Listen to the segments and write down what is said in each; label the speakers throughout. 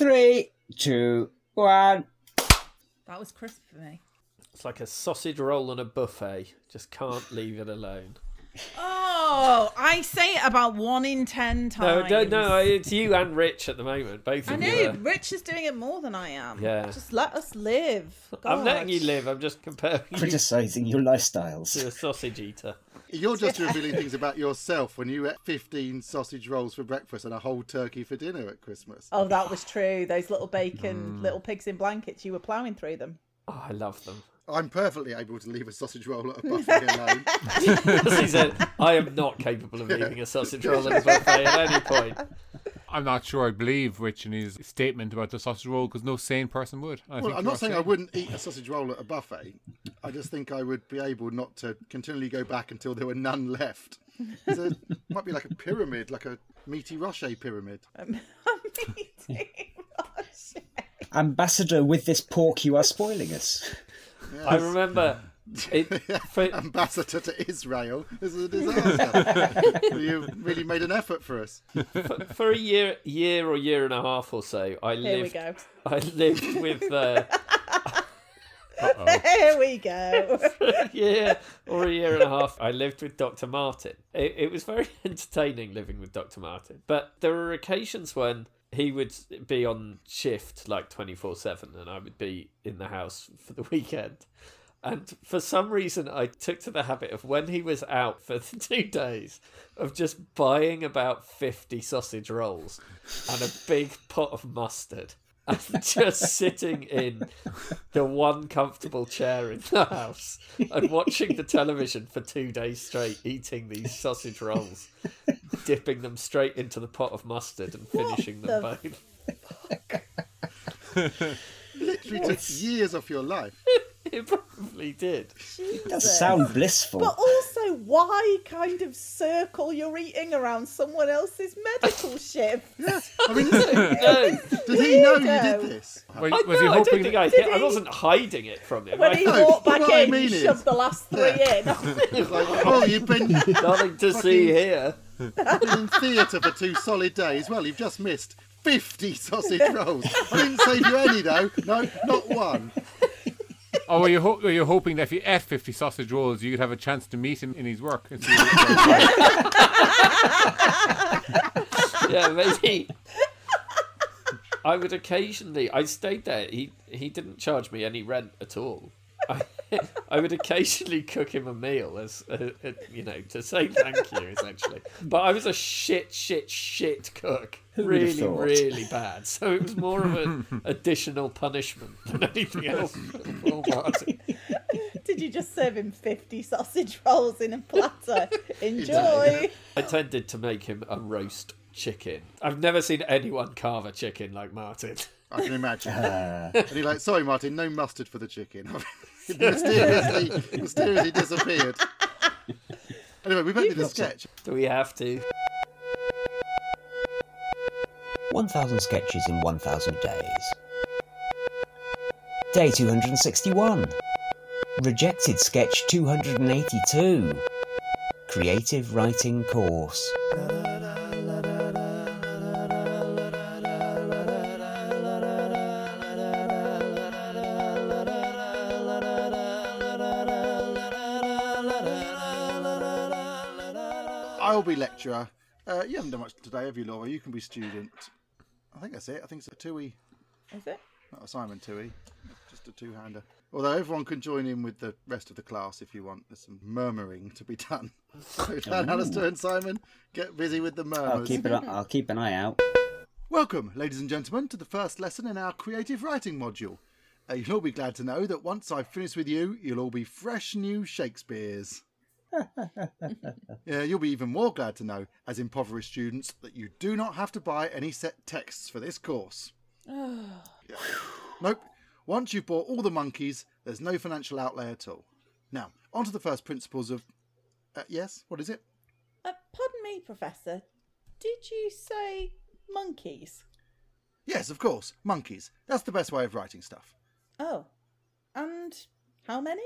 Speaker 1: Three, two, one.
Speaker 2: That was crisp for me.
Speaker 3: It's like a sausage roll on a buffet. Just can't leave it alone.
Speaker 2: Oh, Oh, I say it about one in ten
Speaker 3: No,
Speaker 2: times.
Speaker 3: no, no, it's you and Rich at the moment. Both
Speaker 2: I
Speaker 3: of
Speaker 2: know.
Speaker 3: you. Are,
Speaker 2: Rich is doing it more than I am.
Speaker 3: Yeah.
Speaker 2: Just let us live.
Speaker 3: I'm letting
Speaker 2: God.
Speaker 3: you live. I'm just comparing you
Speaker 1: Criticising your lifestyles.
Speaker 3: to a sausage eater.
Speaker 4: You're just revealing things about yourself when you ate 15 sausage rolls for breakfast and a whole turkey for dinner at Christmas.
Speaker 2: Oh, that was true. Those little bacon, mm. little pigs in blankets. You were ploughing through them.
Speaker 3: Oh, I love them.
Speaker 4: I'm perfectly able to leave a sausage roll at a buffet alone.
Speaker 3: He said, I am not capable of leaving a sausage roll at a buffet at any point.
Speaker 5: I'm not sure I believe Rich in his statement about the sausage roll because no sane person would. I
Speaker 4: Well,
Speaker 5: think
Speaker 4: I'm not saying I wouldn't eat a sausage roll at a buffet. I just think I would be able not to continually go back until there were none left. So it might be like a pyramid, like a meaty rocher pyramid.
Speaker 1: Ambassador, with this pork, you are spoiling us.
Speaker 3: I remember it, for,
Speaker 4: Ambassador to Israel. This is a disaster. you really made an effort for us.
Speaker 3: for, for a year, year or year and a half or so. I
Speaker 2: Here we
Speaker 3: lived.
Speaker 2: go.
Speaker 3: I lived with uh,
Speaker 2: Here we go.
Speaker 3: a year or a year and a half. I lived with Dr. Martin. It, it was very entertaining living with Dr. Martin, but there were occasions when he would be on shift like twenty four seven, and I would be in the house for the weekend. And for some reason, I took to the habit of when he was out for the two days of just buying about 50 sausage rolls and a big pot of mustard and just sitting in the one comfortable chair in the house and watching the television for two days straight, eating these sausage rolls, dipping them straight into the pot of mustard and finishing them
Speaker 2: the
Speaker 3: both.
Speaker 4: Literally took years off your life.
Speaker 3: It probably did.
Speaker 1: Does sound blissful.
Speaker 2: But also, why kind of circle you're eating around someone else's medical shift?
Speaker 4: I mean,
Speaker 3: No,
Speaker 4: did he know you did this?
Speaker 5: Wait,
Speaker 3: I,
Speaker 5: was
Speaker 3: no,
Speaker 5: he
Speaker 3: I don't think I,
Speaker 2: Did
Speaker 3: I
Speaker 2: he?
Speaker 3: wasn't hiding it from him.
Speaker 2: When
Speaker 3: I-
Speaker 2: he
Speaker 4: No,
Speaker 2: walked
Speaker 4: but
Speaker 2: back
Speaker 4: what I
Speaker 2: in,
Speaker 4: mean
Speaker 2: you
Speaker 4: is-
Speaker 2: shoved the last three in.
Speaker 4: Like, oh, you've been,
Speaker 3: Nothing to see here.
Speaker 4: Been in theatre for two solid days. Well, you've just missed 50 sausage rolls. I didn't save you any, though. No, not one.
Speaker 5: Oh, were you, ho- were you hoping that if you ate 50 sausage rolls, you'd have a chance to meet him in his work? and see-
Speaker 3: Yeah, maybe. I would occasionally. I stayed there. He he didn't charge me any rent at all. I, I would occasionally cook him a meal as uh, uh, you know to say thank you essentially. But I was a shit, shit, shit cook.
Speaker 1: Who
Speaker 3: really, really bad. So it was more of an additional punishment than anything else. for Martin.
Speaker 2: Did you just serve him 50 sausage rolls in a platter? Enjoy.
Speaker 3: I tended to make him a roast chicken. I've never seen anyone carve a chicken like Martin.
Speaker 4: I can imagine. And you're like, sorry, Martin, no mustard for the chicken. It mysteriously, mysteriously disappeared. Anyway, we've ended the sketch.
Speaker 3: Do we have to?
Speaker 1: 1,000 sketches in 1,000 days. Day 261. Rejected sketch 282. Creative writing course.
Speaker 4: I'll be lecturer. Uh, you haven't done much today, have you, Laura? You can be student. I think that's it. I think it's a Tui,
Speaker 2: Is it?
Speaker 4: not a Simon Tui. Just a two-hander. Although everyone can join in with the rest of the class if you want. There's some murmuring to be done. So, Dan, Alistair and Simon, get busy with the
Speaker 1: I'll
Speaker 4: murmurs.
Speaker 1: keep, it, I'll keep an eye out.
Speaker 4: Welcome, ladies and gentlemen, to the first lesson in our creative writing module. Uh, you'll all be glad to know that once I've finished with you, you'll all be fresh new Shakespeares. yeah, you'll be even more glad to know, as impoverished students, that you do not have to buy any set texts for this course. Yeah. Nope. Once you've bought all the monkeys, there's no financial outlay at all. Now, on to the first principles of. Uh, yes, what is it?
Speaker 2: Uh, pardon me, Professor. Did you say monkeys?
Speaker 4: Yes, of course, monkeys. That's the best way of writing stuff.
Speaker 2: Oh. And how many?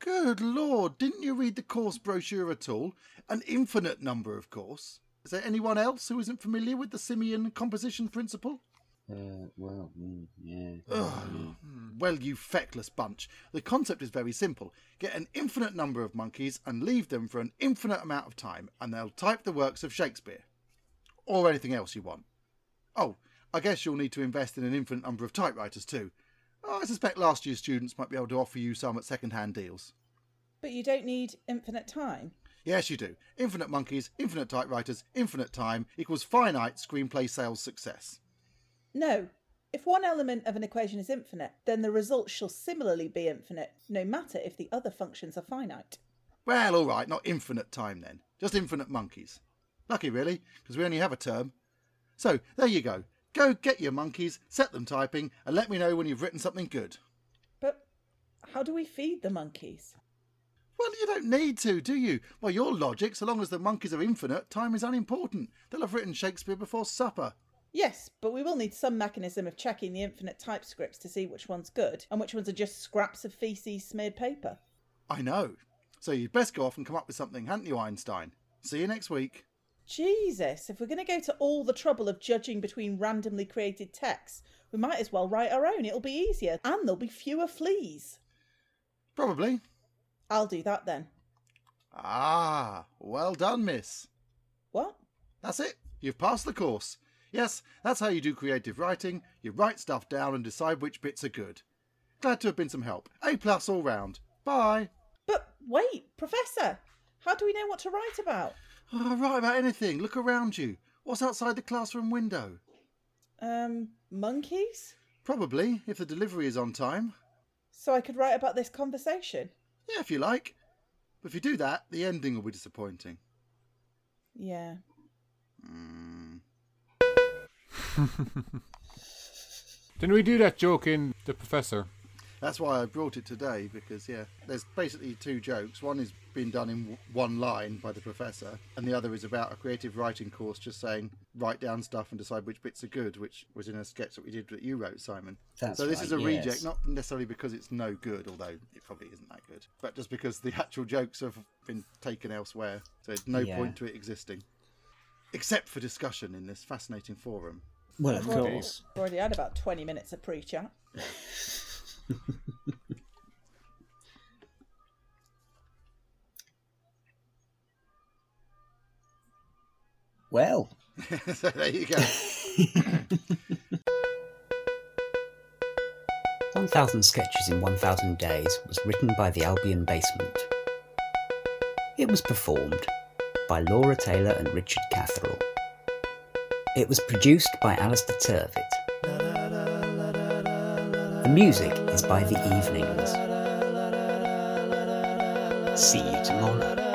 Speaker 4: Good lord, didn't you read the course brochure at all? An infinite number, of course. Is there anyone else who isn't familiar with the simian composition principle?
Speaker 1: Uh, well, mm, yeah.
Speaker 4: Ugh. Well, you feckless bunch. The concept is very simple. Get an infinite number of monkeys and leave them for an infinite amount of time, and they'll type the works of Shakespeare. Or anything else you want. Oh, I guess you'll need to invest in an infinite number of typewriters too. I suspect last year's students might be able to offer you some at second hand deals.
Speaker 2: But you don't need infinite time.
Speaker 4: Yes, you do. Infinite monkeys, infinite typewriters, infinite time equals finite screenplay sales success.
Speaker 2: No. If one element of an equation is infinite, then the result shall similarly be infinite, no matter if the other functions are finite.
Speaker 4: Well, all right, not infinite time then. Just infinite monkeys. Lucky, really, because we only have a term. So, there you go. Go get your monkeys, set them typing, and let me know when you've written something good.
Speaker 2: But how do we feed the monkeys?
Speaker 4: Well, you don't need to, do you? By your logic, so long as the monkeys are infinite, time is unimportant. They'll have written Shakespeare before supper.
Speaker 2: Yes, but we will need some mechanism of checking the infinite typescripts to see which one's are good and which ones are just scraps of feces smeared paper.
Speaker 4: I know. So you'd best go off and come up with something, hadn't you, Einstein? See you next week.
Speaker 2: Jesus, if we're going to go to all the trouble of judging between randomly created texts, we might as well write our own. It'll be easier and there'll be fewer fleas.
Speaker 4: Probably.
Speaker 2: I'll do that then.
Speaker 4: Ah, well done, miss.
Speaker 2: What?
Speaker 4: That's it. You've passed the course. Yes, that's how you do creative writing. You write stuff down and decide which bits are good. Glad to have been some help. A plus all round. Bye.
Speaker 2: But wait, Professor, how do we know what to write about?
Speaker 4: Oh, write about anything. Look around you. What's outside the classroom window?
Speaker 2: Um, monkeys?
Speaker 4: Probably, if the delivery is on time.
Speaker 2: So I could write about this conversation?
Speaker 4: Yeah, if you like. But if you do that, the ending will be disappointing.
Speaker 2: Yeah.
Speaker 5: Didn't we do that joke in The Professor?
Speaker 4: That's why I brought it today because yeah, there's basically two jokes. One is being done in w- one line by the professor, and the other is about a creative writing course, just saying write down stuff and decide which bits are good, which was in a sketch that we did that you wrote, Simon.
Speaker 1: That's
Speaker 4: so this
Speaker 1: right,
Speaker 4: is a
Speaker 1: yes.
Speaker 4: reject, not necessarily because it's no good, although it probably isn't that good, but just because the actual jokes have been taken elsewhere. So there's no
Speaker 1: Yeah.
Speaker 4: point to it existing, except for discussion in this fascinating forum.
Speaker 1: Well, of course.
Speaker 2: We've already had about 20 minutes of pre chat.
Speaker 1: Well,
Speaker 4: so there you go.
Speaker 1: 1000 Sketches in 1000 Days was written by the Albion Basement. It was performed by Laura Taylor and Richard Catherall. It was produced by Alistair Turvitt. The music is by The Evenings. See you tomorrow.